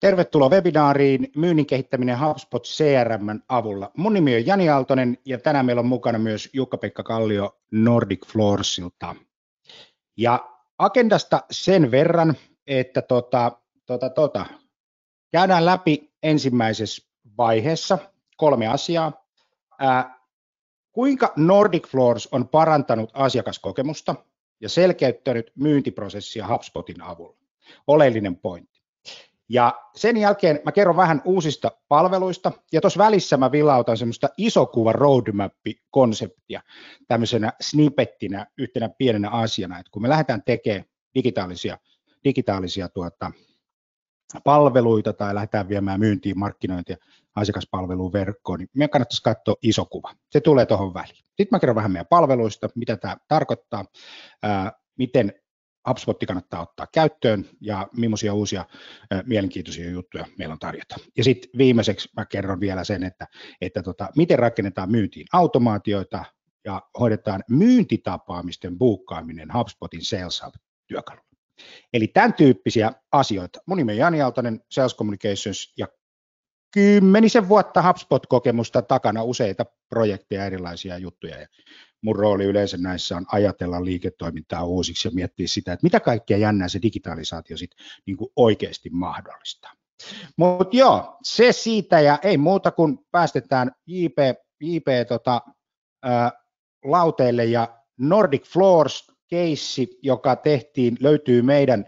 Tervetuloa webinaariin Myynnin kehittäminen HubSpot CRM avulla. Mun nimi on Jani Aaltonen ja tänään meillä on mukana myös Jukka-Pekka Kallio Nordic Floorsilta. Ja agendasta sen verran, että tota, tota, tota, käydään läpi ensimmäisessä vaiheessa kolme asiaa. Ää, kuinka Nordic Floors on parantanut asiakaskokemusta ja selkeyttänyt myyntiprosessia HubSpotin avulla? Oleellinen pointti. Ja sen jälkeen mä kerron vähän uusista palveluista, ja tuossa välissä mä vilautan semmoista isokuva roadmap-konseptia tämmöisenä snippettinä, yhtenä pienenä asiana, että kun me lähdetään tekemään digitaalisia, digitaalisia tuota, palveluita tai lähdetään viemään myyntiin, markkinointia, asiakaspalveluun verkkoon, niin meidän kannattaisi katsoa iso kuva. Se tulee tuohon väliin. Sitten mä kerron vähän meidän palveluista, mitä tämä tarkoittaa, ää, miten HubSpot kannattaa ottaa käyttöön ja millaisia uusia mielenkiintoisia juttuja meillä on tarjota. Ja sitten viimeiseksi mä kerron vielä sen, että, että tota, miten rakennetaan myyntiin automaatioita ja hoidetaan myyntitapaamisten buukkaaminen HubSpotin Sales Hub-työkalulla. Eli tämän tyyppisiä asioita. Mun nimi on Jani Aaltonen, Sales Communications ja kymmenisen vuotta HubSpot-kokemusta takana useita projekteja, erilaisia juttuja. Ja mun rooli yleensä näissä on ajatella liiketoimintaa uusiksi ja miettiä sitä, että mitä kaikkea jännää se digitalisaatio sit niin oikeasti mahdollistaa. Mutta joo, se siitä ja ei muuta kuin päästetään JP, JP tota, ää, lauteille ja Nordic Floors keissi, joka tehtiin, löytyy meidän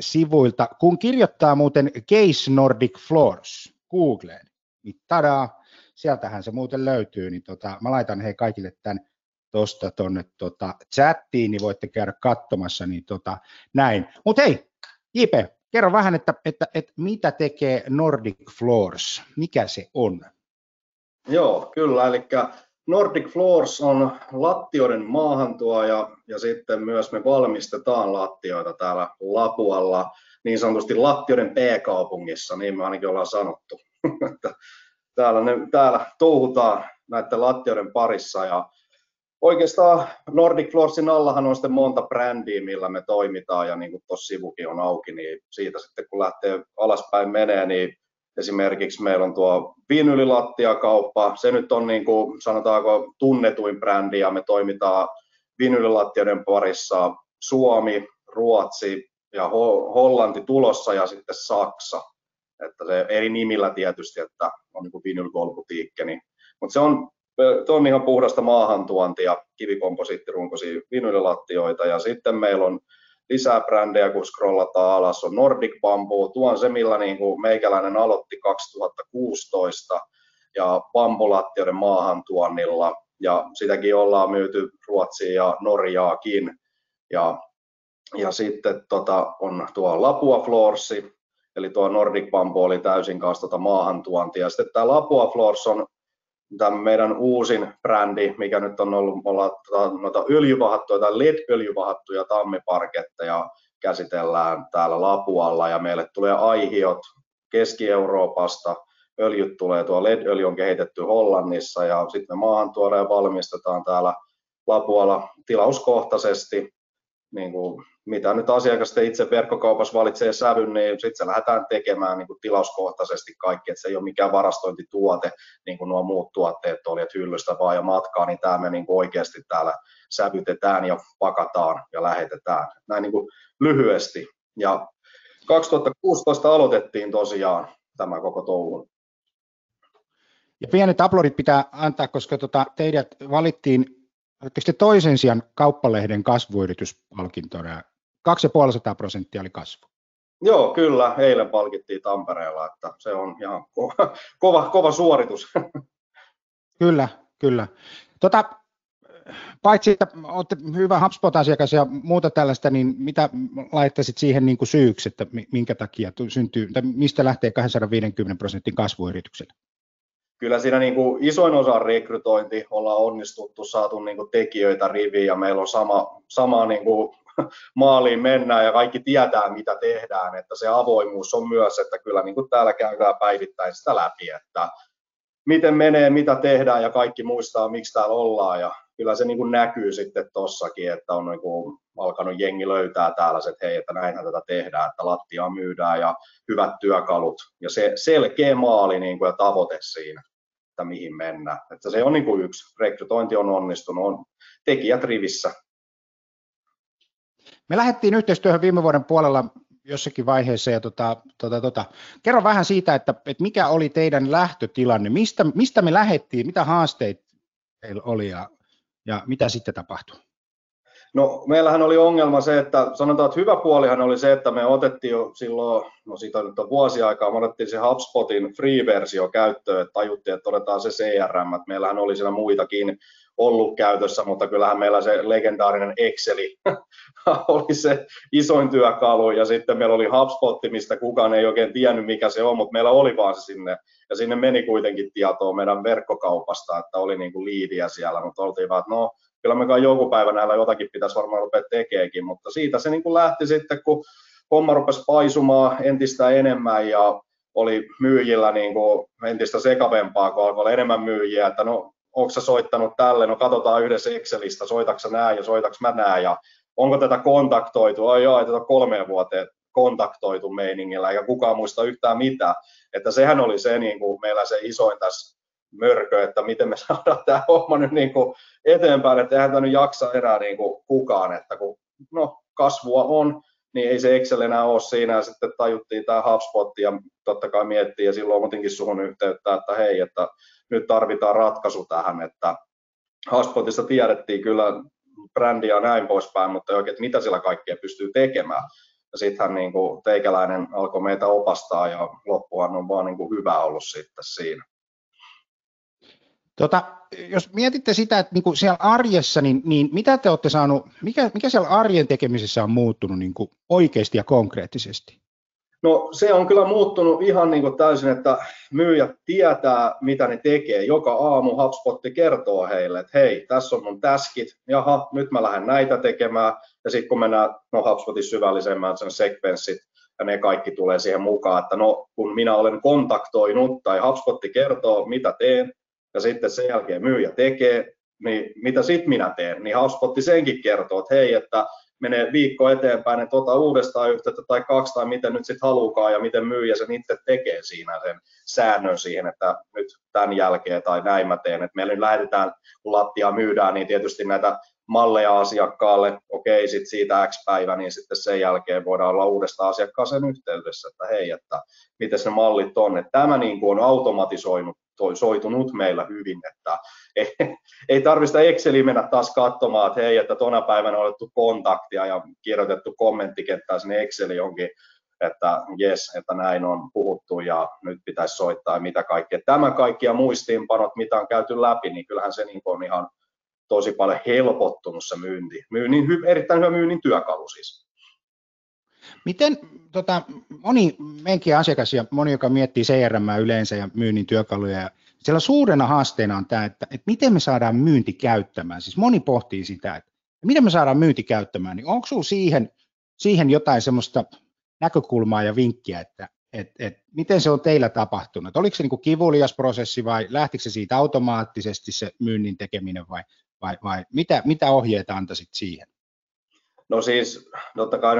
sivuilta. Kun kirjoittaa muuten Case Nordic Floors Googleen, niin tadaa, sieltähän se muuten löytyy, niin tota, mä laitan hei kaikille tämän tuosta tuonne tota chattiin, niin voitte käydä katsomassa, niin tota, näin. Mutta hei, JP, kerro vähän, että, että, että mitä tekee Nordic Floors, mikä se on? Joo, kyllä, eli Nordic Floors on lattioiden maahantuoja ja sitten myös me valmistetaan lattioita täällä Lapualla, niin sanotusti lattioiden P-kaupungissa, niin me ainakin ollaan sanottu. täällä, ne, täällä touhutaan näiden lattioiden parissa ja oikeastaan Nordic Floorsin allahan on sitten monta brändiä, millä me toimitaan ja niin kuin tuossa sivukin on auki, niin siitä sitten kun lähtee alaspäin menee, niin esimerkiksi meillä on tuo vinylilattiakauppa, se nyt on niin kuin sanotaanko tunnetuin brändi ja me toimitaan vinylilattioiden parissa Suomi, Ruotsi ja Hollanti tulossa ja sitten Saksa. Että se eri nimillä tietysti, että on niin vinyl niin, mutta se on Tuo on ihan puhdasta maahantuontia, kivikomposiittirunkoisia vinylilattioita. Ja sitten meillä on lisää brändejä, kun scrollataan alas, on Nordic Bamboo, tuon se, millä niin kuin meikäläinen aloitti 2016 ja bambulattioiden maahantuonnilla. Ja sitäkin ollaan myyty Ruotsiin ja Norjaakin. Ja, ja sitten tota, on tuo Lapua Floorsi, eli tuo Nordic Bamboo oli täysin kanssa tota maahantuontia. Sitten tämä Lapua Floors on tämä meidän uusin brändi, mikä nyt on ollut, ollaan tota, noita öljyvahattuja tai LED-öljyvahattuja tammiparketteja käsitellään täällä Lapualla. Ja meille tulee aihiot Keski-Euroopasta, öljyt tulee, tuo LED-öljy on kehitetty Hollannissa ja sitten me maahan tuodaan ja valmistetaan täällä Lapualla tilauskohtaisesti niin kuin, mitä nyt asiakas itse verkkokaupassa valitsee sävyn, niin sitten se lähdetään tekemään niin kuin tilauskohtaisesti kaikki, että se ei ole mikään varastointituote, niin kuin nuo muut tuotteet oli, että hyllystä vaan ja matkaa, niin tämä me niin kuin oikeasti täällä sävytetään ja pakataan ja lähetetään. Näin niin kuin lyhyesti. Ja 2016 aloitettiin tosiaan tämä koko touhun. Ja pienet aplodit pitää antaa, koska tota, teidät valittiin Oletko toisen sijaan kauppalehden kasvuyrityspalkintona? 2,5 prosenttia oli kasvu. Joo, kyllä. Eilen palkittiin Tampereella, että se on ihan kova, kova, kova suoritus. Kyllä, kyllä. Tota, paitsi, että olette hyvä HubSpot-asiakas ja muuta tällaista, niin mitä laittaisit siihen niin kuin syyksi, että minkä takia syntyy, tai mistä lähtee 250 prosentin kasvuyritykselle? Kyllä siinä niin kuin isoin osa rekrytointi, ollaan onnistuttu, saatu niin kuin tekijöitä riviin ja meillä on sama, sama niin kuin maaliin mennään ja kaikki tietää, mitä tehdään, että se avoimuus on myös, että kyllä niin kuin täällä käydään päivittäin sitä läpi, että miten menee, mitä tehdään ja kaikki muistaa, miksi täällä ollaan ja kyllä se niin kuin näkyy sitten tossakin, että on niin kuin alkanut jengi löytää täällä että hei, että näinhän tätä tehdään, että lattia myydään ja hyvät työkalut ja se selkeä maali niin kuin ja tavoite siinä, että mihin mennään. Että se on niin kuin yksi, rekrytointi on onnistunut, on tekijät rivissä. Me lähdettiin yhteistyöhön viime vuoden puolella jossakin vaiheessa. Ja tota, tota, tota. Kerro vähän siitä, että, että mikä oli teidän lähtötilanne, mistä, mistä me lähdettiin, mitä haasteita teillä oli ja, ja mitä sitten tapahtui? No meillähän oli ongelma se, että sanotaan, että hyvä puolihan oli se, että me otettiin jo silloin, no siitä nyt on vuosi aikaa, me otettiin se HubSpotin free-versio käyttöön, että tajuttiin, että otetaan se CRM, että meillähän oli siinä muitakin ollut käytössä, mutta kyllähän meillä se legendaarinen Exceli oli se isoin työkalu. Ja sitten meillä oli HubSpot, mistä kukaan ei oikein tiennyt mikä se on, mutta meillä oli vaan se sinne. Ja sinne meni kuitenkin tietoa meidän verkkokaupasta, että oli niin kuin liidiä siellä, mutta oltiin vaan, että no kyllä me kai joku päivä näillä jotakin pitäisi varmaan rupea tekeekin, mutta siitä se niin kuin lähti sitten, kun homma rupesi paisumaan entistä enemmän ja oli myyjillä niin kuin entistä sekavempaa, kun alkoi olla enemmän myyjiä, että no onko sä soittanut tälle, no katsotaan yhdessä Excelistä, soitaks nää ja soitaks mä nää ja onko tätä kontaktoitu, ai joo, tätä kolmeen vuoteen kontaktoitu meiningillä, eikä kukaan muista yhtään mitään. Että sehän oli se niin kuin meillä se isoin tässä mörkö, että miten me saadaan tämä homma nyt niin kuin eteenpäin, että eihän tämä nyt jaksa enää niin kuin kukaan, että kun no, kasvua on, niin ei se Excel enää ole siinä, ja sitten tajuttiin tämä HubSpot, ja totta kai miettii, ja silloin otinkin suhun yhteyttä, että hei, että nyt tarvitaan ratkaisu tähän, että HubSpotissa tiedettiin kyllä brändiä ja näin poispäin, mutta oikein, että mitä sillä kaikkea pystyy tekemään. Ja sittenhän niin kuin teikäläinen alkoi meitä opastaa ja loppuhan on vaan niin kuin hyvä ollut sitten siinä. Tota, jos mietitte sitä, että niin kuin siellä arjessa, niin, niin mitä te olette saanut, mikä, mikä siellä arjen tekemisessä on muuttunut niin kuin oikeasti ja konkreettisesti? No se on kyllä muuttunut ihan niin kuin täysin, että myyjät tietää, mitä ne tekee. Joka aamu HubSpot kertoo heille, että hei, tässä on mun täskit, jaha, nyt mä lähden näitä tekemään. Ja sitten kun mennään no HubSpotin syvällisemmään sen sekvenssit, ja ne kaikki tulee siihen mukaan, että no kun minä olen kontaktoinut tai HubSpot kertoo, mitä teen, ja sitten sen jälkeen myyjä tekee, niin mitä sitten minä teen, niin HubSpot senkin kertoo, että hei, että menee viikko eteenpäin, että ota uudestaan yhteyttä tai kaksi tai miten nyt sitten halukaan ja miten myyjä sen itse tekee siinä sen säännön siihen, että nyt tämän jälkeen tai näin mä teen. Että meillä nyt lähdetään, kun lattia myydään, niin tietysti näitä malleja asiakkaalle, okei, sitten siitä X päivä, niin sitten sen jälkeen voidaan olla uudestaan asiakkaaseen yhteydessä, että hei, että miten ne mallit on. Että tämä niin kuin on automatisoinut toi, soitunut meillä hyvin, että ei, ei tarvista Exceliä mennä taas katsomaan, että hei, että tuona päivänä on otettu kontaktia ja kirjoitettu kommenttikenttää sinne Exceliin jonkin, että jes, että näin on puhuttu ja nyt pitäisi soittaa ja mitä kaikkea. Tämä kaikki ja muistiinpanot, mitä on käyty läpi, niin kyllähän se niin on ihan tosi paljon helpottunut se myynti. Myynnin, erittäin hyvä myynnin työkalu siis. Miten tota, moni meidänkin asiakas ja moni, joka miettii CRM yleensä ja myynnin työkaluja, ja siellä suurena haasteena on tämä, että, että miten me saadaan myynti käyttämään. Siis moni pohtii sitä, että miten me saadaan myynti käyttämään, niin onko sinulla siihen, siihen jotain semmoista näkökulmaa ja vinkkiä, että et, et, miten se on teillä tapahtunut? Oliko se niin kuin kivulias prosessi vai lähtikö se siitä automaattisesti se myynnin tekeminen vai, vai, vai mitä, mitä ohjeita antaisit siihen? No siis totta kai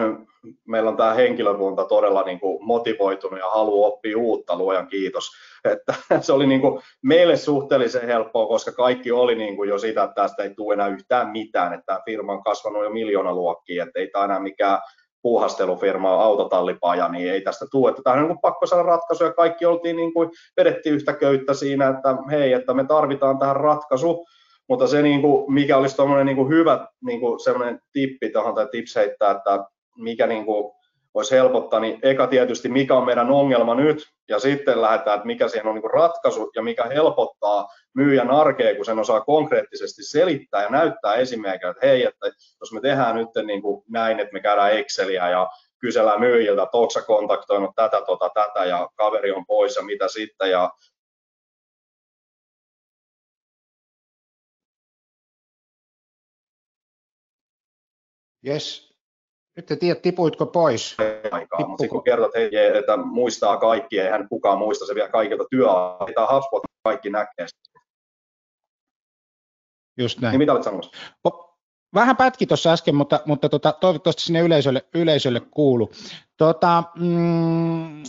meillä on tämä henkilökunta todella niin kuin motivoitunut ja haluaa oppia uutta, luojan kiitos. Että se oli niin kuin meille suhteellisen helppoa, koska kaikki oli niin kuin jo sitä, että tästä ei tule enää yhtään mitään, että tämä firma on kasvanut jo miljoona luokkia, että ei tämä enää mikään puuhastelufirma, autotallipaja, niin ei tästä tule. Että tämä on niin pakko saada ratkaisu ja kaikki oltiin niin kuin, vedettiin yhtä köyttä siinä, että hei, että me tarvitaan tähän ratkaisu, mutta se, niin kuin, mikä olisi tuommoinen niin hyvä niin kuin sellainen tippi tuohon tai tips heittää, että mikä niin kuin, voisi helpottaa, niin eka tietysti mikä on meidän ongelma nyt, ja sitten lähdetään, että mikä siihen on niin ratkaisu ja mikä helpottaa myyjän arkea, kun sen osaa konkreettisesti selittää ja näyttää esimerkiksi, että hei, että jos me tehdään nyt niin kuin näin, että me käydään Exceliä ja kysellään myyjiltä, että onko kontaktoinut tätä, tota, tätä ja kaveri on pois ja mitä sitten ja Jes. Nyt te tiedät, tipuitko pois? Aikaa, mutta kun kertot, hei, että muistaa kaikki, eihän kukaan muista se vielä kaikilta työaikaa. HubSpot kaikki näkee Just näin. Niin mitä olet sanomassa? Vähän pätki tuossa äsken, mutta, mutta tota, toivottavasti sinne yleisölle, yleisölle kuulu. Tota, mm,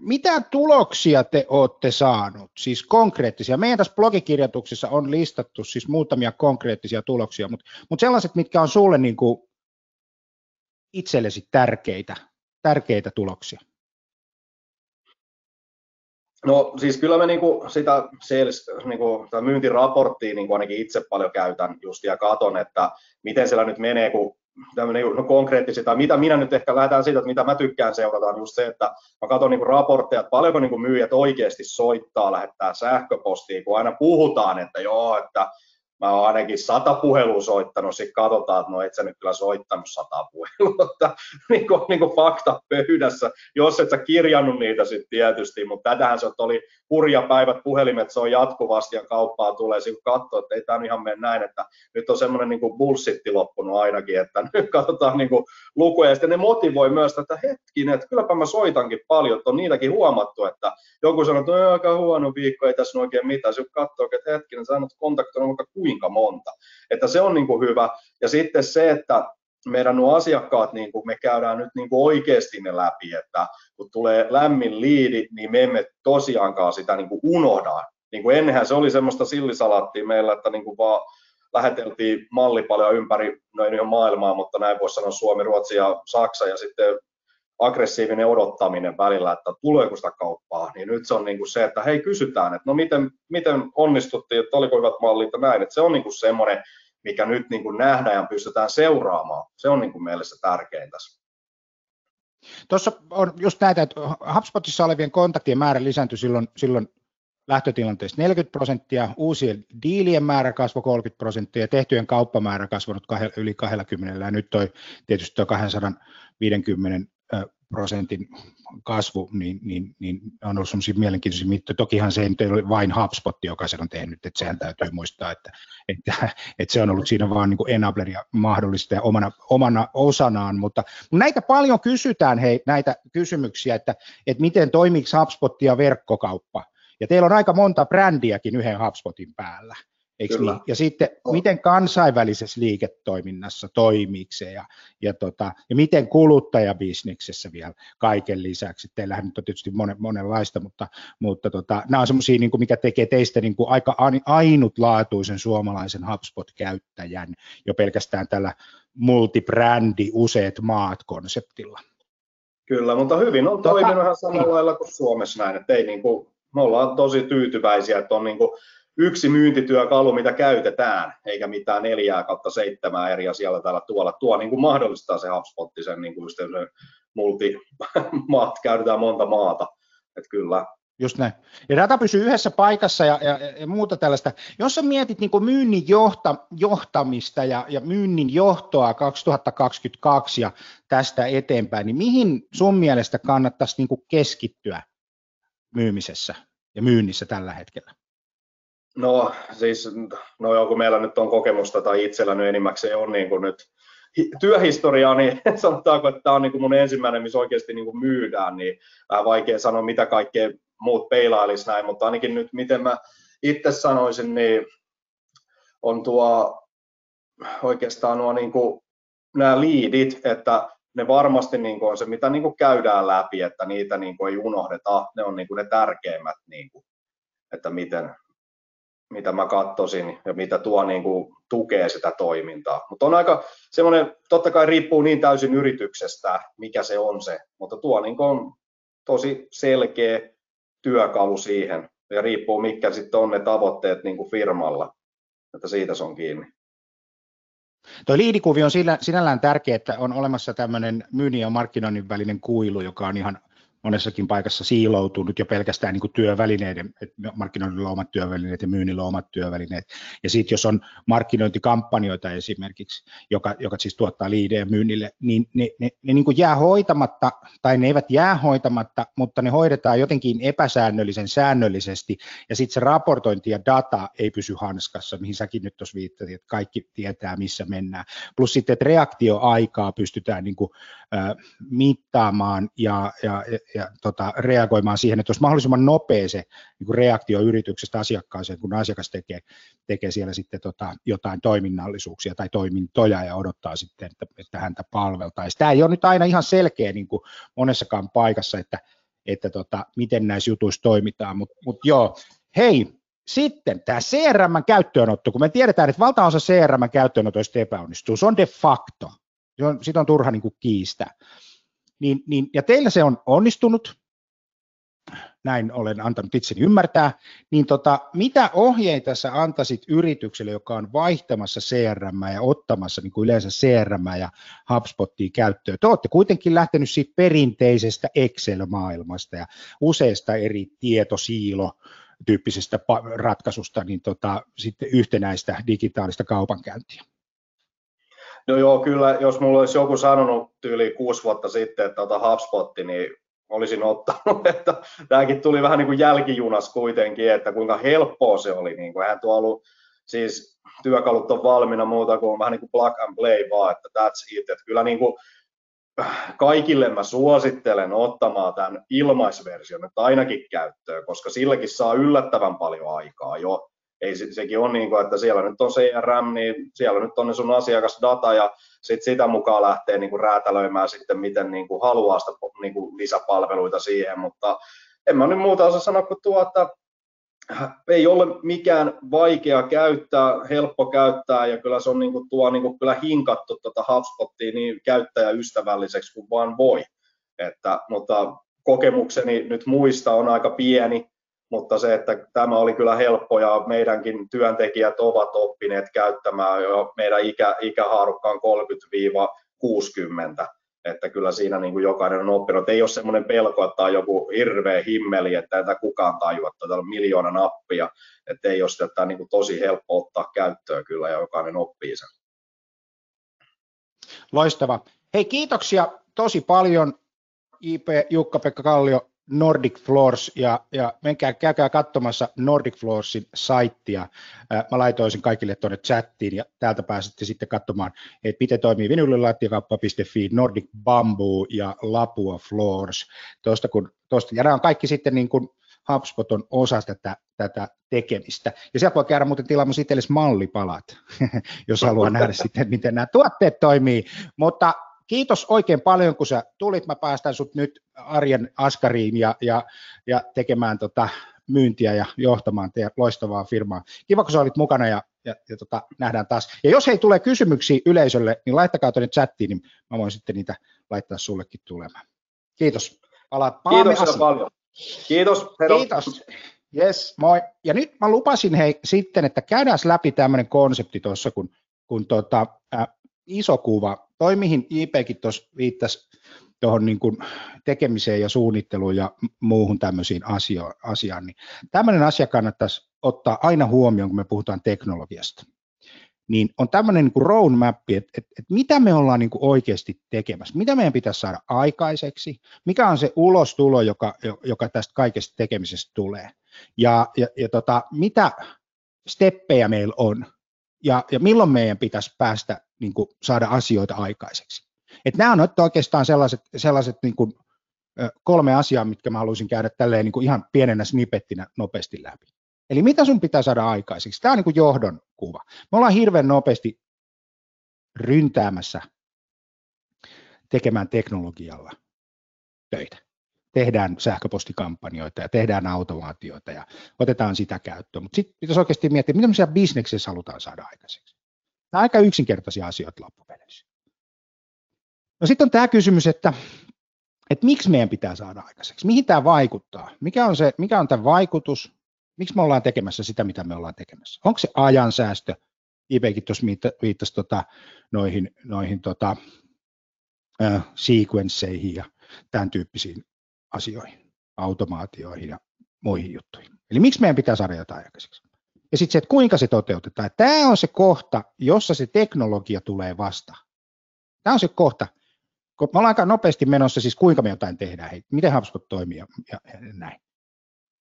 mitä tuloksia te olette saanut, siis konkreettisia? Meidän tässä blogikirjoituksessa on listattu siis muutamia konkreettisia tuloksia, mutta, mutta sellaiset, mitkä on sulle niin kuin itsellesi tärkeitä, tärkeitä tuloksia? No siis kyllä me niinku sitä sales, niinku, myyntiraporttia niinku ainakin itse paljon käytän just ja katon, että miten siellä nyt menee, kun no konkreettisia, tai mitä minä nyt ehkä lähdetään siitä, että mitä mä tykkään seurata, on just se, että mä katson niinku raportteja, että paljonko niinku myyjät oikeasti soittaa, lähettää sähköpostia, kun aina puhutaan, että joo, että mä oon ainakin sata puhelua soittanut, sitten katsotaan, että no et sä nyt kyllä soittanut sata puhelua, että niin kuin, niin kuin fakta pöydässä, jos et sä kirjannut niitä sitten tietysti, mutta tätähän se oli hurja päivät puhelimet, se on jatkuvasti ja kauppaa tulee, sitten katsoa, että ei tämä ihan mene näin, että nyt on semmoinen niin bullshitti loppunut ainakin, että nyt katsotaan niin kuin lukuja, ja sitten ne motivoi myös, että hetkinen, että kylläpä mä soitankin paljon, että on niitäkin huomattu, että joku sanoo, että no, aika huono viikko, ei tässä oikein mitään, sitten katsoo, että hetkinen, sä oot kontaktoinut vaikka kuinka monta. Että se on niin kuin hyvä. Ja sitten se, että meidän nuo asiakkaat, niin kuin me käydään nyt niin kuin oikeasti ne läpi, että kun tulee lämmin liidi, niin me emme tosiaankaan sitä niin kuin unohda. Niin kuin ennenhän se oli semmoista sillisalaattia meillä, että niin kuin vaan läheteltiin malli paljon ympäri, no ei ihan maailmaa, mutta näin voisi sanoa Suomi, Ruotsi ja Saksa, ja sitten aggressiivinen odottaminen välillä, että tuleeko sitä kauppaa, niin nyt se on niin kuin se, että hei kysytään, että no miten, miten onnistuttiin, että oliko hyvät mallit ja näin, että se on niin kuin semmoinen, mikä nyt niin kuin nähdään ja pystytään seuraamaan. Se on niin kuin meille se tärkein tässä. Tuossa on just näitä, että HubSpotissa olevien kontaktien määrä lisääntyi silloin, silloin lähtötilanteessa 40 prosenttia, uusien diilien määrä kasvoi 30 prosenttia ja tehtyjen kauppamäärä kasvanut yli 20 ja nyt toi tietysti tuo 250 prosentin kasvu, niin, niin, niin on ollut sellaisia mielenkiintoisia mittoja. Tokihan se ei ole vain HubSpot, joka sen on tehnyt, että sehän täytyy muistaa, että, että, että se on ollut siinä vaan niin enableria mahdollista ja omana, omana osanaan, mutta näitä paljon kysytään, hei, näitä kysymyksiä, että, että miten toimii HubSpot ja verkkokauppa, ja teillä on aika monta brändiäkin yhden HubSpotin päällä. Eikö niin? Ja sitten on. miten kansainvälisessä liiketoiminnassa toimii se ja, ja, tota, ja miten kuluttajabisneksessä vielä kaiken lisäksi. Teillähän nyt on tietysti monen, monenlaista, mutta, mutta tota, nämä on semmoisia, niin mikä tekee teistä niin kuin aika ainutlaatuisen suomalaisen HubSpot-käyttäjän jo pelkästään tällä multibrändi useat maat konseptilla. Kyllä, mutta hyvin on tota, toiminut ihan samalla lailla kuin Suomessa näin, että ei niin kuin, me ollaan tosi tyytyväisiä, että on niin kuin yksi myyntityökalu, mitä käytetään, eikä mitään neljää kautta seitsemää eri siellä täällä tuolla. Tuo niin kuin mahdollistaa se HubSpotti, sen niin kuin se multi, maat, käytetään monta maata, että kyllä. Just näin. Ja data pysyy yhdessä paikassa ja, ja, ja muuta tällaista. Jos sä mietit niin myynnin johta, johtamista ja, ja myynnin johtoa 2022 ja tästä eteenpäin, niin mihin sun mielestä kannattaisi niin keskittyä myymisessä ja myynnissä tällä hetkellä? No siis, no kun meillä nyt on kokemusta tai itsellä nyt enimmäkseen on niin kuin nyt työhistoriaa, niin sanotaanko, että tämä on niin kuin mun ensimmäinen, missä oikeasti niin kuin myydään, niin vähän vaikea sanoa, mitä kaikkea muut peilailisi näin, mutta ainakin nyt miten mä itse sanoisin, niin on tuo oikeastaan nuo niin kuin, nämä liidit, että ne varmasti niin kuin on se, mitä niin kuin käydään läpi, että niitä niin kuin ei unohdeta, ne on niin kuin ne tärkeimmät, niin kuin, että miten, mitä mä katsoisin ja mitä tuo niin kuin tukee sitä toimintaa. Mutta on aika semmoinen, totta kai riippuu niin täysin yrityksestä, mikä se on se, mutta tuo niin kuin on tosi selkeä työkalu siihen ja riippuu mitkä sitten on ne tavoitteet niin kuin firmalla, että siitä se on kiinni. Tuo liidikuvi on sinällään tärkeä, että on olemassa tämmöinen myynnin ja markkinoinnin välinen kuilu, joka on ihan monessakin paikassa siiloutunut jo pelkästään niin kuin työvälineiden, markkinoinnilla omat työvälineet ja myynnillä omat työvälineet. Ja sitten jos on markkinointikampanjoita esimerkiksi, joka, joka siis tuottaa liidejä myynnille, niin ne, ne, ne niin kuin jää hoitamatta, tai ne eivät jää hoitamatta, mutta ne hoidetaan jotenkin epäsäännöllisen säännöllisesti, ja sitten se raportointi ja data ei pysy hanskassa, mihin säkin nyt tuossa viittasit, että kaikki tietää, missä mennään. Plus sitten, että reaktioaikaa pystytään niin kuin, äh, mittaamaan ja, ja ja tota, reagoimaan siihen, että olisi mahdollisimman nopea se niin kuin reaktio yrityksestä asiakkaaseen, kun asiakas tekee, tekee siellä sitten tota, jotain toiminnallisuuksia tai toimintoja ja odottaa sitten, että, että häntä palveltaisiin. Tämä ei ole nyt aina ihan selkeä niin kuin monessakaan paikassa, että, että tota, miten näissä jutuissa toimitaan, mutta mut joo, hei, sitten tämä CRM käyttöönotto, kun me tiedetään, että valtaosa CRM käyttöönotoista epäonnistuu, se on de facto, se on, sitä on turha niin kuin kiistää. Niin, niin, ja teillä se on onnistunut, näin olen antanut itseni ymmärtää, niin tota, mitä ohjeita sä antaisit yritykselle, joka on vaihtamassa CRM ja ottamassa niin kuin yleensä CRM ja HubSpotia käyttöön? Te olette kuitenkin lähtenyt siitä perinteisestä Excel-maailmasta ja useista eri tietosiilo tyyppisestä ratkaisusta, niin tota, sitten yhtenäistä digitaalista kaupankäyntiä. No joo, kyllä, jos mulla olisi joku sanonut yli kuusi vuotta sitten, että ota HubSpotti, niin olisin ottanut, että tämäkin tuli vähän niin kuin jälkijunas kuitenkin, että kuinka helppoa se oli, niin kuin eihän tuo ollut, siis työkalut on valmiina muuta kuin vähän niin kuin plug and play vaan, että that's it, että kyllä niin kuin kaikille mä suosittelen ottamaan tämän ilmaisversion nyt ainakin käyttöön, koska silläkin saa yllättävän paljon aikaa jo. Ei, sekin on niin kuin, että siellä nyt on CRM, niin siellä nyt on sun asiakasdata ja sit sitä mukaan lähtee niin kuin räätälöimään sitten, miten niin kuin haluaa sitä niin kuin lisäpalveluita siihen, mutta en mä nyt muuta osaa sanoa kuin tuo, että ei ole mikään vaikea käyttää, helppo käyttää ja kyllä se on niin kuin tuo niin kuin kyllä hinkattu tuota HubSpotia niin käyttäjäystävälliseksi kuin vaan voi. Että, mutta kokemukseni nyt muista on aika pieni, mutta se, että tämä oli kyllä helppo ja meidänkin työntekijät ovat oppineet käyttämään jo meidän ikä, ikähaarukka on 30-60, että kyllä siinä niin kuin jokainen on oppinut. Ei ole semmoinen pelko, että on joku hirveä himmeli, että ei kukaan tajua, että täällä on miljoona nappia, että ei ole sitä että niin kuin tosi helppo ottaa käyttöön kyllä ja jokainen oppii sen. Loistava. Hei kiitoksia tosi paljon IP Jukka-Pekka Kallio Nordic Floors ja, ja menkää, käykää katsomassa Nordic Floorsin saittia. Mä laitoin sen kaikille tuonne chattiin ja täältä pääsette sitten katsomaan, että miten toimii vinylilattiakauppa.fi, Nordic Bamboo ja Lapua Floors. Tuosta, kun, tuosta, ja nämä on kaikki sitten niin kuin HubSpot on osa tätä, tätä tekemistä. Ja sieltä voi käydä muuten tilaamassa itsellesi mallipalat, jos haluaa nähdä sitten, miten nämä tuotteet toimii. Mutta kiitos oikein paljon, kun sä tulit. Mä päästän sut nyt arjen askariin ja, ja, ja tekemään tota myyntiä ja johtamaan teidän loistavaa firmaa. Kiva, kun sä olit mukana ja, ja, ja tota, nähdään taas. Ja jos ei tule kysymyksiä yleisölle, niin laittakaa tuonne chattiin, niin mä voin sitten niitä laittaa sullekin tulemaan. Kiitos. Palaat, Kiitos paljon. Kiitos. Hero. Kiitos. Yes, moi. Ja nyt mä lupasin hei sitten, että käydään läpi tämmöinen konsepti tuossa, kun, kun tota, ä, iso kuva, toi mihin IPkin tuossa viittasi tuohon niin tekemiseen ja suunnitteluun ja muuhun tämmöisiin asio- asiaan, niin tämmöinen asia kannattaisi ottaa aina huomioon, kun me puhutaan teknologiasta. Niin on tämmöinen niin kuin roadmap, että, että, että mitä me ollaan niin oikeasti tekemässä, mitä meidän pitäisi saada aikaiseksi, mikä on se ulostulo, joka, joka tästä kaikesta tekemisestä tulee, ja, ja, ja tota, mitä steppejä meillä on, ja, ja milloin meidän pitäisi päästä niin kuin, saada asioita aikaiseksi. Et nämä on oikeastaan sellaiset, sellaiset niin kuin, kolme asiaa, mitkä mä haluaisin käydä tälleen niin kuin ihan pienenä snipettinä nopeasti läpi. Eli mitä sun pitää saada aikaiseksi? Tämä on niin kuin johdon kuva. Me ollaan hirveän nopeasti ryntäämässä tekemään teknologialla töitä. Tehdään sähköpostikampanjoita ja tehdään automaatioita ja otetaan sitä käyttöön. Mutta sitten pitäisi oikeasti miettiä, mitä me bisneksessä halutaan saada aikaiseksi. Nämä aika yksinkertaisia asioita loppupeleissä. No sitten on tämä kysymys, että, että miksi meidän pitää saada aikaiseksi? Mihin tämä vaikuttaa? Mikä on, se, mikä on tämä vaikutus? Miksi me ollaan tekemässä sitä, mitä me ollaan tekemässä? Onko se ajansäästö? IPkin tuossa viittasi tota, noihin, noihin tota, äh, sequensseihin ja tämän tyyppisiin asioihin, automaatioihin ja muihin juttuihin. Eli miksi meidän pitää saada jotain aikaiseksi? Ja sitten se, että kuinka se toteutetaan. Tämä on se kohta, jossa se teknologia tulee vastaan. Tämä on se kohta, kun me ollaan aika nopeasti menossa, siis kuinka me jotain tehdään, hei, miten HubSpot toimii ja, ja, ja näin.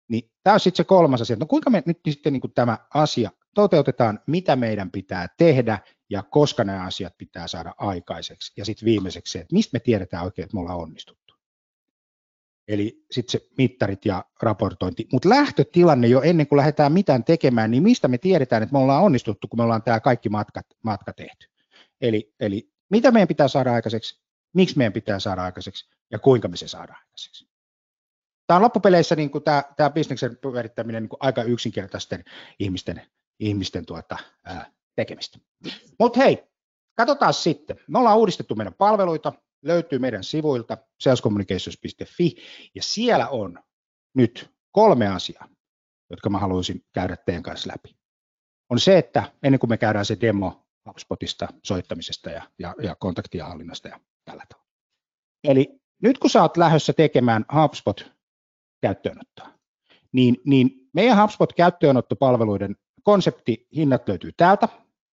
Niin tämä on sitten se kolmas asia, no kuinka me nyt sitten niin kuin tämä asia toteutetaan, mitä meidän pitää tehdä ja koska nämä asiat pitää saada aikaiseksi. Ja sitten viimeiseksi se, että mistä me tiedetään oikein, että me ollaan onnistuttu. Eli sitten se mittarit ja raportointi. Mutta lähtötilanne jo ennen kuin lähdetään mitään tekemään, niin mistä me tiedetään, että me ollaan onnistuttu, kun me ollaan tämä kaikki matka, matka tehty. Eli, eli mitä meidän pitää saada aikaiseksi, miksi meidän pitää saada aikaiseksi ja kuinka me se saadaan aikaiseksi. Tämä on loppupeleissä niin kuin tämä, tämä bisneksen pyörittäminen niin aika yksinkertaisten ihmisten, ihmisten tuota, ää, tekemistä. Mutta hei, katsotaan sitten. Me ollaan uudistettu meidän palveluita, löytyy meidän sivuilta salescommunications.fi ja siellä on nyt kolme asiaa, jotka mä haluaisin käydä teidän kanssa läpi. On se, että ennen kuin me käydään se demo HubSpotista, soittamisesta ja, ja, ja kontaktien hallinnasta ja tällä tavalla. Eli nyt kun sä oot lähdössä tekemään HubSpot-käyttöönottoa, niin, niin meidän HubSpot-käyttöönottopalveluiden konsepti, hinnat löytyy täältä,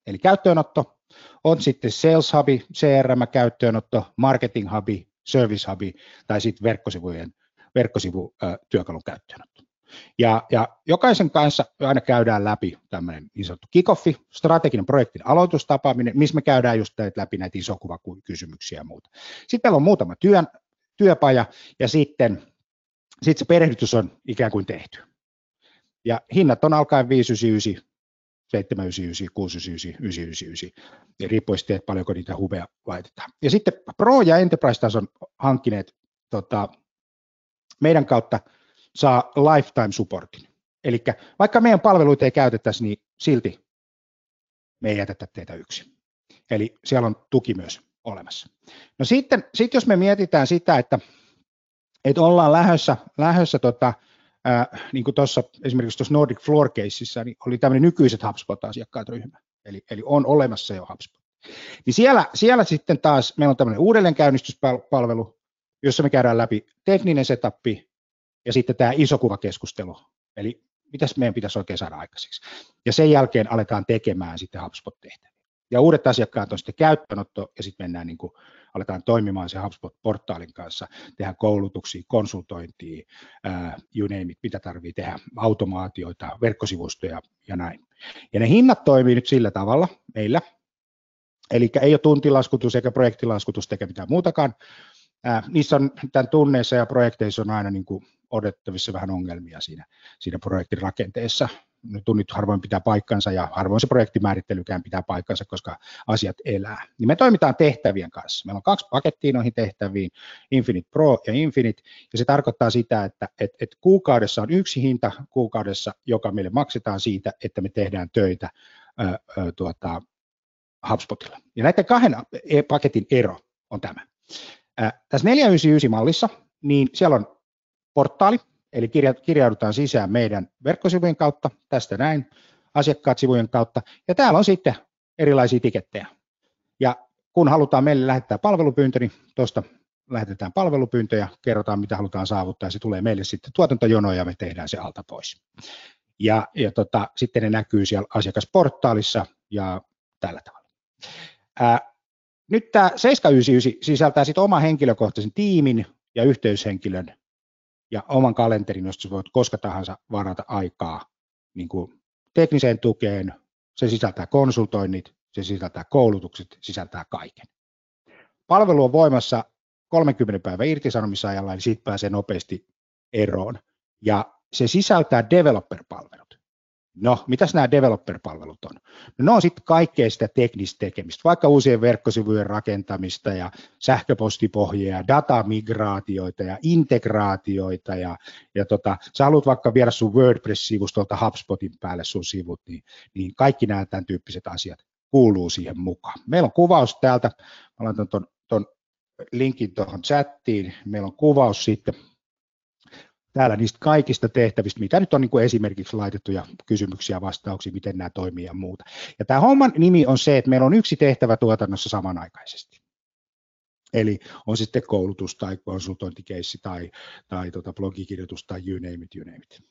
eli käyttöönotto, on sitten Sales Hubi, CRM-käyttöönotto, Marketing Hubi, Service Hubi tai sitten verkkosivujen, verkkosivutyökalun käyttöönotto. Ja, ja jokaisen kanssa aina käydään läpi tämmöinen niin sanottu kickoffi, strateginen projektin aloitustapaaminen, missä me käydään just läpi näitä isokuvakysymyksiä ja muuta. Sitten meillä on muutama työn, työpaja ja sitten sit se perehdytys on ikään kuin tehty. Ja hinnat on alkaen 599, 799, 699, 999, ja riippuen sitten, että paljonko niitä hubeja laitetaan. Ja sitten Pro- ja Enterprise-tason hankkineet tota, meidän kautta saa lifetime supportin. Eli vaikka meidän palveluita ei käytettäisi, niin silti me ei jätetä teitä yksin. Eli siellä on tuki myös olemassa. No sitten, sitten jos me mietitään sitä, että, että ollaan lähdössä, lähdössä tota, ää, niin kuin tuossa esimerkiksi tuossa Nordic Floor Caseissa, niin oli tämmöinen nykyiset HubSpot-asiakkaat ryhmä, eli, eli on olemassa jo HubSpot. Niin siellä, siellä sitten taas meillä on tämmöinen uudelleenkäynnistyspalvelu, jossa me käydään läpi tekninen setappi ja sitten tämä iso kuvakeskustelu, eli mitäs meidän pitäisi oikein saada aikaiseksi. Ja sen jälkeen aletaan tekemään sitten HubSpot-tehtäviä. Ja uudet asiakkaat on sitten käyttöönotto ja sitten mennään niin kuin, aletaan toimimaan se HubSpot-portaalin kanssa, tehdään koulutuksia, konsultointia, ää, you name it, mitä tarvii tehdä, automaatioita, verkkosivustoja ja näin. Ja ne hinnat toimii nyt sillä tavalla meillä, eli ei ole tuntilaskutus eikä projektilaskutus eikä mitään muutakaan. Ää, niissä on tämän tunneissa ja projekteissa on aina niin kuin odotettavissa vähän ongelmia siinä, siinä projektin rakenteessa tunnit harvoin pitää paikkansa ja harvoin se projektimäärittelykään pitää paikkansa, koska asiat elää. Niin me toimitaan tehtävien kanssa. Meillä on kaksi pakettia noihin tehtäviin, Infinite Pro ja Infinite, ja se tarkoittaa sitä, että et, et kuukaudessa on yksi hinta kuukaudessa, joka meille maksetaan siitä, että me tehdään töitä ö, ö, tuota, HubSpotilla. Ja näiden kahden e, paketin ero on tämä. Ä, tässä 499-mallissa, niin siellä on portaali, Eli kirjaudutaan sisään meidän verkkosivujen kautta, tästä näin, asiakkaat sivujen kautta, ja täällä on sitten erilaisia tikettejä. Ja kun halutaan meille lähettää palvelupyyntö, niin tuosta lähetetään palvelupyyntö ja kerrotaan, mitä halutaan saavuttaa, ja se tulee meille sitten tuotantojonoon, ja me tehdään se alta pois. Ja, ja tota, sitten ne näkyy siellä asiakasportaalissa ja tällä tavalla. Ää, nyt tämä 799 sisältää sitten oman henkilökohtaisen tiimin ja yhteyshenkilön ja oman kalenterin, josta voit koska tahansa varata aikaa niin kuin tekniseen tukeen. Se sisältää konsultoinnit, se sisältää koulutukset, sisältää kaiken. Palvelu on voimassa 30 päivän irtisanomisajalla, eli siitä pääsee nopeasti eroon. Ja se sisältää developer-palvelut. No, mitäs nämä developer-palvelut on? No, ne on sitten kaikkea sitä teknistä tekemistä, vaikka uusien verkkosivujen rakentamista ja sähköpostipohjia ja datamigraatioita ja integraatioita ja, ja tota, sä haluat vaikka viedä sun WordPress-sivustolta HubSpotin päälle sun sivut, niin, niin kaikki nämä tämän tyyppiset asiat kuuluu siihen mukaan. Meillä on kuvaus täältä, mä laitan ton, ton linkin tuohon chattiin, meillä on kuvaus sitten täällä niistä kaikista tehtävistä, mitä nyt on niin kuin esimerkiksi laitettuja kysymyksiä vastauksia, miten nämä toimii ja muuta. Ja tämä homman nimi on se, että meillä on yksi tehtävä tuotannossa samanaikaisesti. Eli on sitten koulutus tai konsultointikeissi tai, tai tota blogikirjoitus tai you name it, you name it.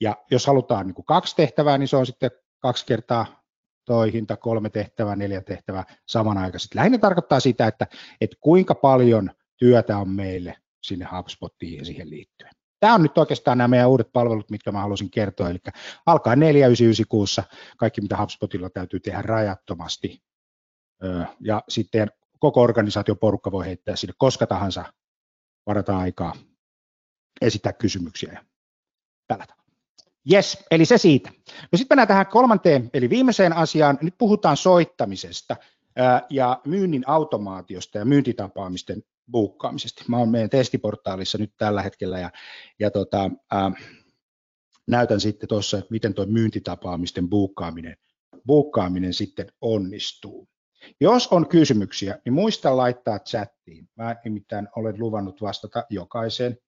Ja jos halutaan niin kuin kaksi tehtävää, niin se on sitten kaksi kertaa toi hinta, kolme tehtävää, neljä tehtävää samanaikaisesti. Lähinnä tarkoittaa sitä, että, että kuinka paljon työtä on meille sinne HubSpotiin ja siihen liittyen. Tämä on nyt oikeastaan nämä meidän uudet palvelut, mitkä mä halusin kertoa. Eli alkaa 4996, kaikki mitä HubSpotilla täytyy tehdä rajattomasti. Ja sitten koko organisaation porukka voi heittää sinne koska tahansa varata aikaa esittää kysymyksiä ja tällä tavalla. Yes, eli se siitä. No sitten mennään tähän kolmanteen, eli viimeiseen asiaan. Nyt puhutaan soittamisesta ja myynnin automaatiosta ja myyntitapaamisten buukkaamisesta. Mä olen meidän testiportaalissa nyt tällä hetkellä ja, ja tota, ää, näytän sitten tuossa, että miten tuo myyntitapaamisten buukkaaminen, buukkaaminen sitten onnistuu. Jos on kysymyksiä, niin muista laittaa chattiin. Mä nimittäin olen luvannut vastata jokaiseen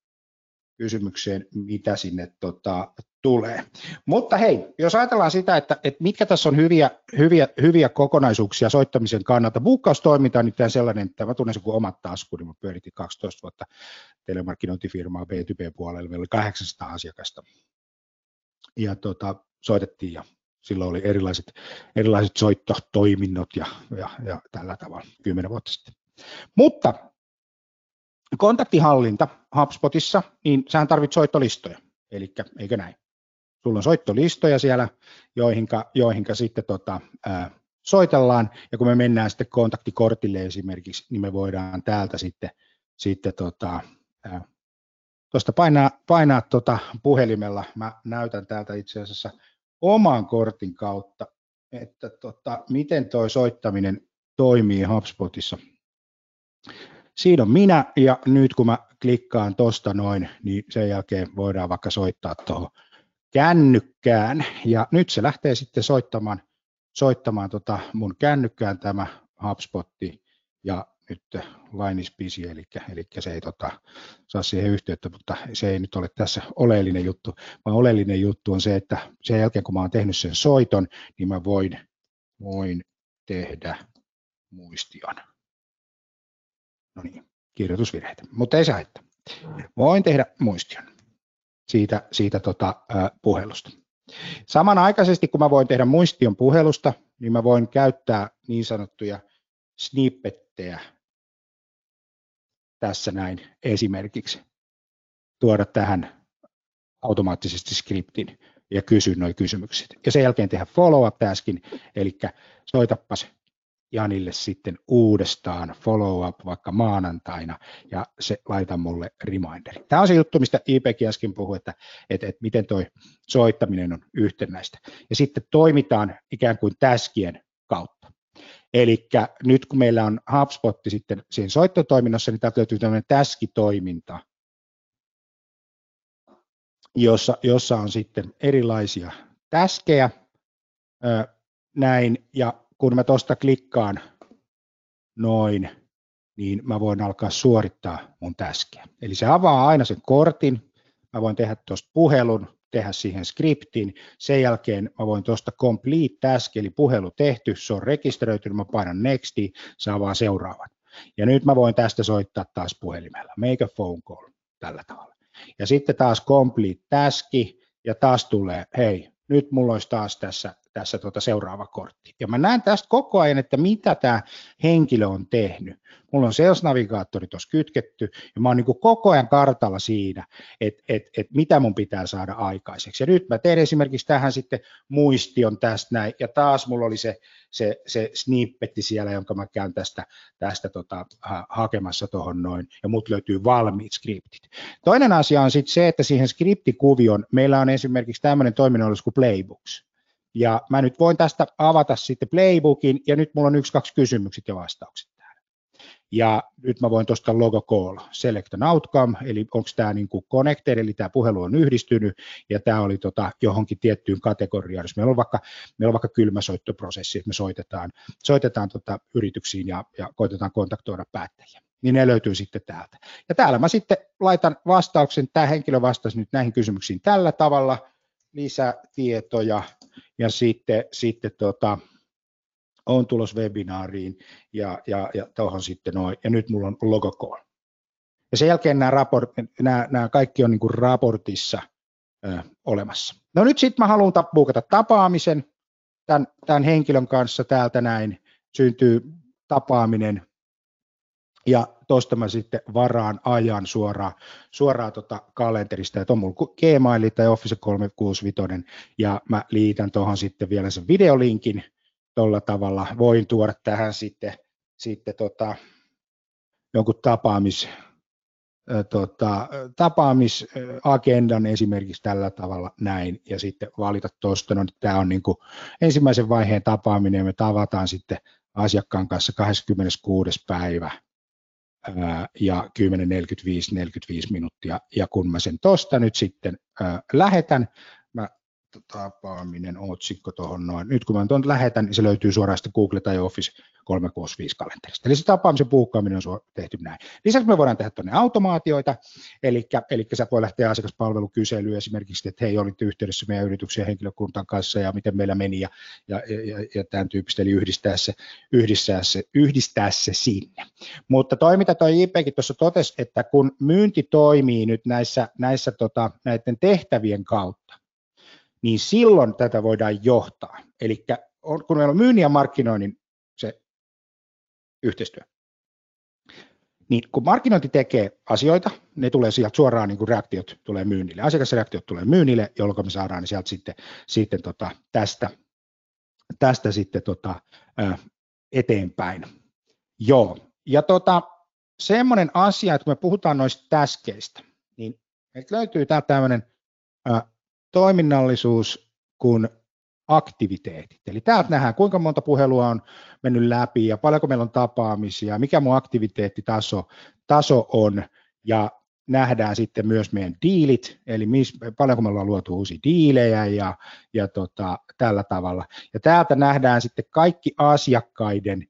kysymykseen, mitä sinne tota, tulee. Mutta hei, jos ajatellaan sitä, että, että mitkä tässä on hyviä, hyviä, hyviä kokonaisuuksia soittamisen kannalta, buukkaustoiminta on nyt sellainen, että mä tunnen sen kuin omat taskuni, mä pyöritin 12 vuotta telemarkkinointifirmaa B2B-puolella, meillä oli 800 asiakasta. Ja tota, soitettiin ja silloin oli erilaiset, erilaiset soittotoiminnot ja, ja, ja tällä tavalla kymmenen vuotta sitten. Mutta kontaktihallinta HubSpotissa, niin sähän tarvitset soittolistoja, eli eikö näin? Sulla on soittolistoja siellä, joihinka, joihinka sitten tota, ää, soitellaan, ja kun me mennään sitten kontaktikortille esimerkiksi, niin me voidaan täältä sitten, sitten tota, ää, tuosta painaa, painaa tota puhelimella, mä näytän täältä itse asiassa oman kortin kautta, että tota, miten tuo soittaminen toimii HubSpotissa. Siinä on minä ja nyt kun mä klikkaan tuosta noin, niin sen jälkeen voidaan vaikka soittaa tuohon kännykkään ja nyt se lähtee sitten soittamaan, soittamaan tota mun kännykkään tämä HubSpotti ja nyt line is busy, eli, eli se ei tota, saa siihen yhteyttä, mutta se ei nyt ole tässä oleellinen juttu, vaan oleellinen juttu on se, että sen jälkeen kun mä oon tehnyt sen soiton, niin mä voin, voin tehdä muistion. No niin, kirjoitusvirheitä, mutta ei haittaa. Voin tehdä muistion siitä, siitä tota, ä, puhelusta. Samanaikaisesti, kun mä voin tehdä muistion puhelusta, niin mä voin käyttää niin sanottuja snippettejä tässä näin esimerkiksi. Tuoda tähän automaattisesti skriptin ja kysyä nuo kysymykset. Ja sen jälkeen tehdä follow-up taskin, eli soitapas Janille sitten uudestaan follow-up vaikka maanantaina ja se laita mulle reminderi. Tämä on se juttu, mistä IPkin äsken puhui, että, että, että miten tuo soittaminen on yhtenäistä. Ja sitten toimitaan ikään kuin täskien kautta. Eli nyt kun meillä on HubSpot sitten siinä soittotoiminnassa, niin täältä löytyy tämmöinen täskitoiminta, jossa, jossa on sitten erilaisia täskejä, näin, ja kun mä tuosta klikkaan noin, niin mä voin alkaa suorittaa mun täskeä. Eli se avaa aina sen kortin, mä voin tehdä tuosta puhelun, tehdä siihen skriptin, sen jälkeen mä voin tuosta complete task, eli puhelu tehty, se on rekisteröitynyt, mä painan nexti, se avaa seuraavan. Ja nyt mä voin tästä soittaa taas puhelimella, make a phone call, tällä tavalla. Ja sitten taas complete task, ja taas tulee, hei, nyt mulla olisi taas tässä tässä tuota seuraava kortti. Ja mä näen tästä koko ajan, että mitä tämä henkilö on tehnyt. Mulla on Sales-navigaattori tuossa kytketty, ja mä oon niin koko ajan kartalla siinä, että et, et mitä mun pitää saada aikaiseksi. Ja nyt mä teen esimerkiksi tähän sitten muistion tästä näin, ja taas mulla oli se, se, se snippetti siellä, jonka mä käyn tästä, tästä tota, ha, hakemassa tuohon noin, ja mut löytyy valmiit skriptit. Toinen asia on sitten se, että siihen skriptikuvioon meillä on esimerkiksi tämmöinen toiminnallisuus kuin Playbooks. Ja mä nyt voin tästä avata sitten playbookin, ja nyt mulla on yksi, kaksi kysymykset ja vastaukset täällä. Ja nyt mä voin tuosta logo call, select an outcome, eli onko tämä niin kuin connected, eli tämä puhelu on yhdistynyt, ja tämä oli tota johonkin tiettyyn kategoriaan. Jos meillä on vaikka, meillä on vaikka kylmäsoittoprosessi, että me soitetaan, soitetaan tota yrityksiin ja, ja koitetaan kontaktoida päättäjiä niin ne löytyy sitten täältä. Ja täällä mä sitten laitan vastauksen, tämä henkilö vastasi nyt näihin kysymyksiin tällä tavalla, lisätietoja, ja sitten, sitten tota, on tulos webinaariin ja, ja, ja tuohon sitten noin, ja nyt mulla on logo call. Ja sen jälkeen nämä, raport, nämä, nämä kaikki on niin kuin raportissa ö, olemassa. No nyt sitten mä haluan buukata tapaamisen tämän, tämän henkilön kanssa täältä näin, syntyy tapaaminen ja tuosta mä sitten varaan ajan suoraan, suoraan tota kalenterista, että on mulla Gmail tai Office 365 ja mä liitän tuohon sitten vielä sen videolinkin tuolla tavalla. Voin tuoda tähän sitten, sitten tota, jonkun tapaamis, tota, tapaamisagendan esimerkiksi tällä tavalla näin, ja sitten valita tuosta, no tämä on niin kuin ensimmäisen vaiheen tapaaminen, ja me tavataan sitten asiakkaan kanssa 26. päivä ja 10.45 45 minuuttia, ja kun mä sen tuosta nyt sitten lähetän, tapaaminen otsikko tuohon noin. Nyt kun mä tuon lähetän, niin se löytyy suoraan Google tai Office 365 kalenterista. Eli se tapaamisen puukkaaminen on tehty näin. Lisäksi me voidaan tehdä tuonne automaatioita, eli, eli sä voi lähteä asiakaspalvelukyselyyn esimerkiksi, että hei, olitte yhteydessä meidän yrityksen henkilökuntan kanssa ja miten meillä meni ja, ja, ja, ja tämän tyyppistä, eli yhdistää se, yhdistää se, yhdistää se sinne. Mutta toi, mitä toi IPkin tuossa totesi, että kun myynti toimii nyt näissä, näissä tota, näiden tehtävien kautta, niin silloin tätä voidaan johtaa. Eli kun meillä on myynnin ja markkinoinnin se yhteistyö, niin kun markkinointi tekee asioita, ne tulee sieltä suoraan, niin kuin reaktiot tulee myynnille, asiakasreaktiot tulee myynnille, jolloin me saadaan ne sieltä sitten, sitten tota, tästä, tästä sitten tota, eteenpäin. Joo, ja tota, semmoinen asia, että kun me puhutaan noista täskeistä, niin löytyy täältä tämmöinen toiminnallisuus kuin aktiviteetit. Eli täältä nähdään, kuinka monta puhelua on mennyt läpi ja paljonko meillä on tapaamisia, mikä mun aktiviteettitaso taso on ja nähdään sitten myös meidän diilit, eli mis, paljonko me ollaan luotu uusia diilejä ja, ja tota, tällä tavalla. Ja täältä nähdään sitten kaikki asiakkaiden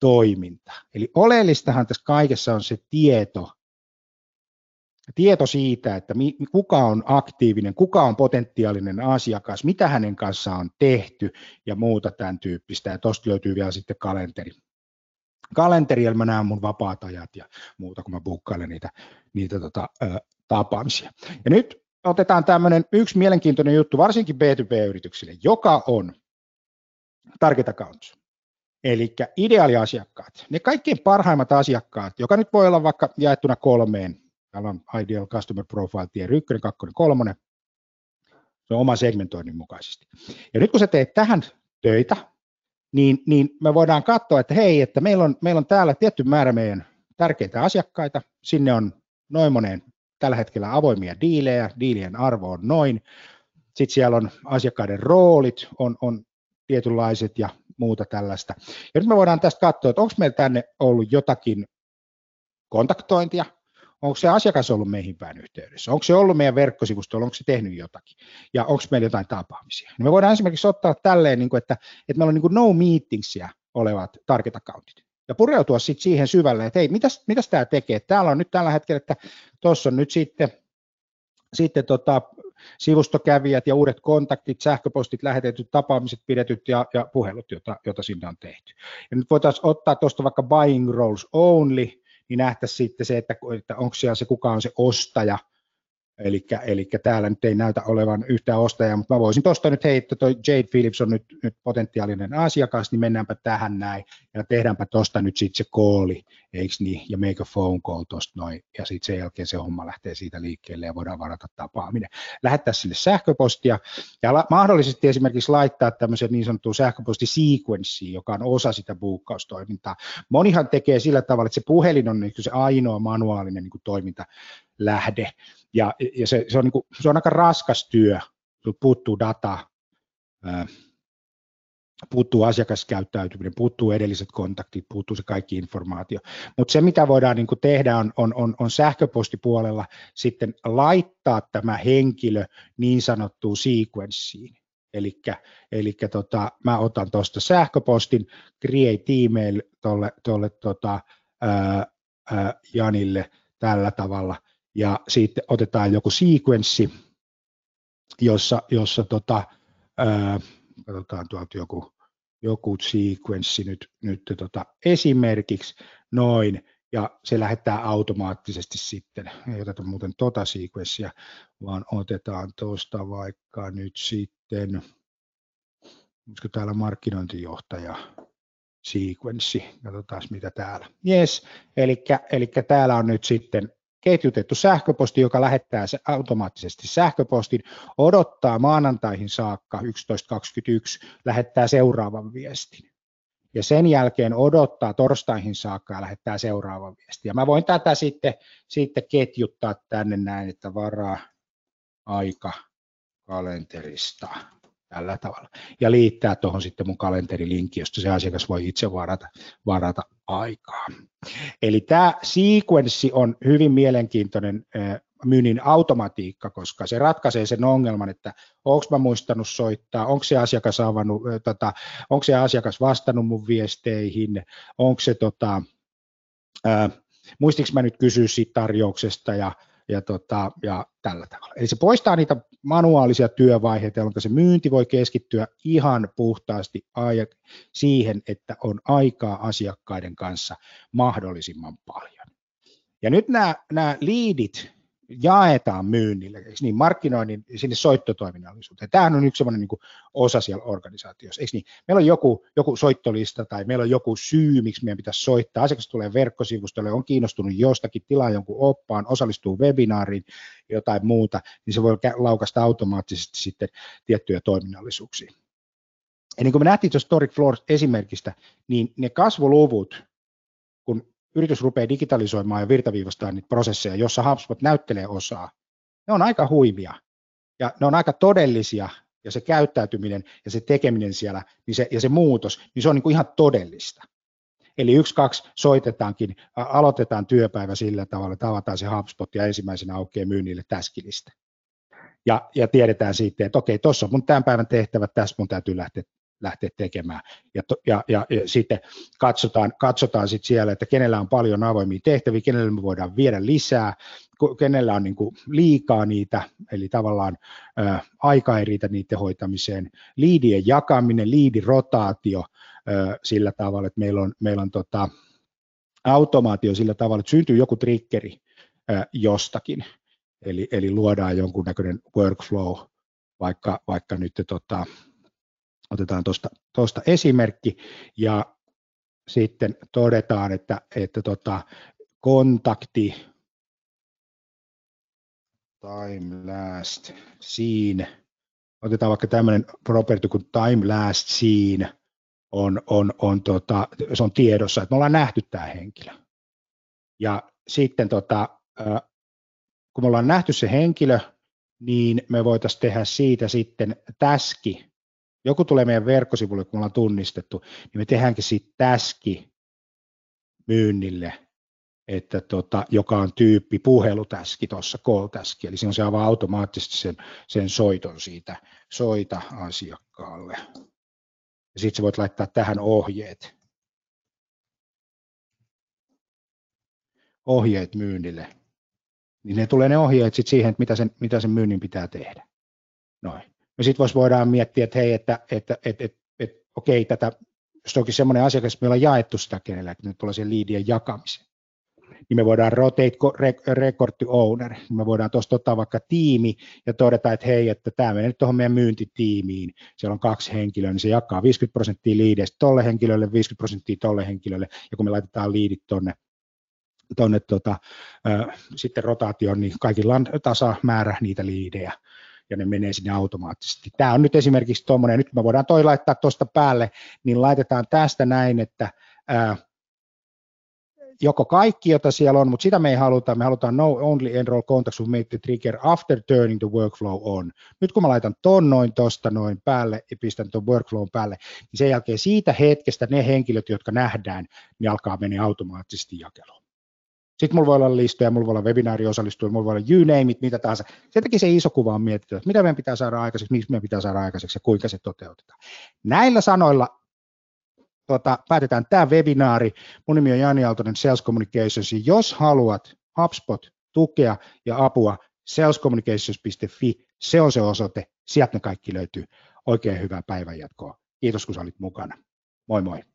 toiminta. Eli oleellistahan tässä kaikessa on se tieto, tieto siitä, että kuka on aktiivinen, kuka on potentiaalinen asiakas, mitä hänen kanssaan on tehty ja muuta tämän tyyppistä. Ja tuosta löytyy vielä sitten kalenteri. Kalenteri, mä näen mun vapaat ajat ja muuta, kun mä bukkailen niitä, niitä tota, ö, tapaamisia. Ja nyt otetaan tämmöinen yksi mielenkiintoinen juttu, varsinkin B2B-yrityksille, joka on target accounts. Eli ideaaliasiakkaat, ne kaikkein parhaimmat asiakkaat, joka nyt voi olla vaikka jaettuna kolmeen Täällä on Ideal Customer Profile Tier 1, 2, 3. Se on oma segmentoinnin mukaisesti. Ja nyt kun sä teet tähän töitä, niin, niin me voidaan katsoa, että hei, että meillä on, meillä on täällä tietty määrä meidän tärkeitä asiakkaita, sinne on noin moneen tällä hetkellä avoimia diilejä, diilien arvo on noin, sitten siellä on asiakkaiden roolit, on, on tietynlaiset ja muuta tällaista. Ja nyt me voidaan tästä katsoa, että onko meillä tänne ollut jotakin kontaktointia, Onko se asiakas ollut meihin päin yhteydessä? Onko se ollut meidän verkkosivustolla? Onko se tehnyt jotakin? Ja onko meillä jotain tapaamisia? Niin me voidaan esimerkiksi ottaa tälleen, niin että, että meillä on niin kuin no meetingsia olevat target accountit ja pureutua sitten siihen syvälle, että hei, mitäs, mitäs tämä tekee? Täällä on nyt tällä hetkellä, että tuossa on nyt sitten, sitten tota, sivustokävijät ja uudet kontaktit, sähköpostit, lähetetyt tapaamiset, pidetyt ja, ja puhelut, joita sinne on tehty. Ja nyt voitaisiin ottaa tuosta vaikka buying roles only, niin nähtäisiin sitten se, että, että onko siellä se, kuka on se ostaja, Eli, täällä nyt ei näytä olevan yhtään ostajaa, mutta mä voisin tuosta nyt, hei, että toi Jade Phillips on nyt, nyt potentiaalinen asiakas, niin mennäänpä tähän näin, ja tehdäänpä tuosta nyt sitten se kooli, eikö niin, ja make a phone call tuosta noin, ja sitten sen jälkeen se homma lähtee siitä liikkeelle, ja voidaan varata tapaaminen. Lähettää sinne sähköpostia, ja la- mahdollisesti esimerkiksi laittaa tämmöisen niin sanotun sähköpostisequenssiin, joka on osa sitä buukkaustoimintaa. Monihan tekee sillä tavalla, että se puhelin on niin se ainoa manuaalinen niin toiminta, lähde. Ja, ja se, se, on niin kuin, se on aika raskas työ, puuttuu data, puuttuu asiakaskäyttäytyminen, puuttuu edelliset kontaktit, puuttuu se kaikki informaatio. Mutta se, mitä voidaan niin tehdä, on, on, on, on sähköpostipuolella sitten laittaa tämä henkilö niin sanottuun sequenssiin. Eli tota, mä otan tuosta sähköpostin, create email tuolle, tota, Janille tällä tavalla, ja sitten otetaan joku sequenssi, jossa, jossa tota, ää, katsotaan tuolta joku, joku sequenssi nyt, nyt tota, esimerkiksi, noin, ja se lähettää automaattisesti sitten, ei oteta muuten tota sequenssia, vaan otetaan tuosta vaikka nyt sitten, olisiko täällä markkinointijohtaja, sequenssi, katsotaan mitä täällä. Yes, eli täällä on nyt sitten ketjutettu sähköposti, joka lähettää se automaattisesti sähköpostin, odottaa maanantaihin saakka 11.21, lähettää seuraavan viestin. ja sen jälkeen odottaa torstaihin saakka ja lähettää seuraava viesti. Ja mä voin tätä sitten, sitten ketjuttaa tänne näin, että varaa aika kalenterista tällä tavalla. Ja liittää tuohon sitten mun kalenterilinkki, josta se asiakas voi itse varata, varata aikaa. Eli tämä sequenssi on hyvin mielenkiintoinen myynnin automatiikka, koska se ratkaisee sen ongelman, että onko mä muistanut soittaa, onko se asiakas avannut, tota, onko se asiakas vastannut mun viesteihin, onko se tota, ää, mä nyt kysyä siitä tarjouksesta ja, ja, tota, ja tällä tavalla. Eli se poistaa niitä manuaalisia työvaiheita, jolloin se myynti voi keskittyä ihan puhtaasti siihen, että on aikaa asiakkaiden kanssa mahdollisimman paljon. Ja nyt nämä, nämä liidit, jaetaan myynnille, niin, markkinoinnin sinne soittotoiminnallisuuteen. Tämähän on yksi sellainen niin osa siellä organisaatiossa. Eikö niin? Meillä on joku, joku soittolista tai meillä on joku syy, miksi meidän pitäisi soittaa. Asiakas tulee verkkosivustolle, on kiinnostunut jostakin, tilaa jonkun oppaan, osallistuu webinaariin, jotain muuta, niin se voi laukasta automaattisesti sitten tiettyjä toiminnallisuuksia. Ja niin kuin me nähtiin tuossa Toric Floor esimerkistä, niin ne kasvuluvut, yritys rupeaa digitalisoimaan ja virtaviivastamaan niitä prosesseja, jossa HubSpot näyttelee osaa, ne on aika huimia ja ne on aika todellisia ja se käyttäytyminen ja se tekeminen siellä niin se, ja se muutos, niin se on niin kuin ihan todellista. Eli yksi, kaksi soitetaankin, aloitetaan työpäivä sillä tavalla, että avataan se HubSpot ja ensimmäisenä aukeaa myynnille täskilistä. Ja, ja tiedetään sitten, että okei, tuossa on mun tämän päivän tehtävät, tässä mun täytyy lähteä lähteä tekemään. Ja, ja, ja, ja sitten katsotaan, katsotaan sit siellä, että kenellä on paljon avoimia tehtäviä, kenellä me voidaan viedä lisää, kenellä on niin kuin liikaa niitä, eli tavallaan ä, aika ei riitä niiden hoitamiseen. Liidien jakaminen, liidirotaatio ä, sillä tavalla, että meillä on, meillä on tota, automaatio sillä tavalla, että syntyy joku triggeri ä, jostakin, eli, eli luodaan jonkunnäköinen workflow, vaikka, vaikka nyt tota, Otetaan tuosta esimerkki ja sitten todetaan, että, että tota, kontakti time last seen, otetaan vaikka tämmöinen property kuin time last seen, on, on, on, tota, se on tiedossa, että me ollaan nähty tämä henkilö. Ja sitten tota, kun me ollaan nähty se henkilö, niin me voitaisiin tehdä siitä sitten täski joku tulee meidän verkkosivulle, kun ollaan tunnistettu, niin me tehdäänkin siitä täski myynnille, että tota, joka on tyyppi puhelutäski tuossa, call-täski, eli se avaa automaattisesti sen, sen soiton siitä, soita asiakkaalle. Ja sitten voit laittaa tähän ohjeet. Ohjeet myynnille. Niin ne tulee ne ohjeet sitten siihen, että mitä sen, mitä sen myynnin pitää tehdä. Noin. No sitten voidaan miettiä, että hei, että, että, että, että, että okei, tätä, jos onkin semmoinen asiakas, että meillä on jaettu sitä kenellä, että nyt tulee se liidien jakamiseen, niin me voidaan rotate record to owner, niin me voidaan tuosta ottaa vaikka tiimi ja todeta, että hei, että tämä menee nyt tuohon meidän myyntitiimiin, siellä on kaksi henkilöä, niin se jakaa 50 prosenttia liideistä tolle henkilölle, 50 prosenttia tolle henkilölle, ja kun me laitetaan liidit tuonne tonne tota, äh, sitten rotaatioon, niin kaikilla on tasamäärä niitä liidejä, ja ne menee sinne automaattisesti. Tämä on nyt esimerkiksi tuommoinen, nyt me voidaan toi laittaa tuosta päälle, niin laitetaan tästä näin, että ää, joko kaikki, jota siellä on, mutta sitä me ei haluta, me halutaan no only enroll contacts with made the trigger after turning the workflow on. Nyt kun mä laitan ton noin tosta noin päälle ja pistän tuon workflown päälle, niin sen jälkeen siitä hetkestä ne henkilöt, jotka nähdään, niin alkaa mennä automaattisesti jakeluun. Sitten mulla voi olla listoja, mulla voi olla webinaari osallistua, mulla voi olla you name it, mitä tahansa. Sen takia se iso kuva on mietitty, että mitä meidän pitää saada aikaiseksi, miksi meidän pitää saada aikaiseksi ja kuinka se toteutetaan. Näillä sanoilla tota, päätetään tämä webinaari. Mun nimi on Jani Aaltonen Sales Communications. Jos haluat HubSpot tukea ja apua, salescommunications.fi, se on se osoite, sieltä ne kaikki löytyy. Oikein hyvää päivänjatkoa. Kiitos kun olit mukana. Moi moi.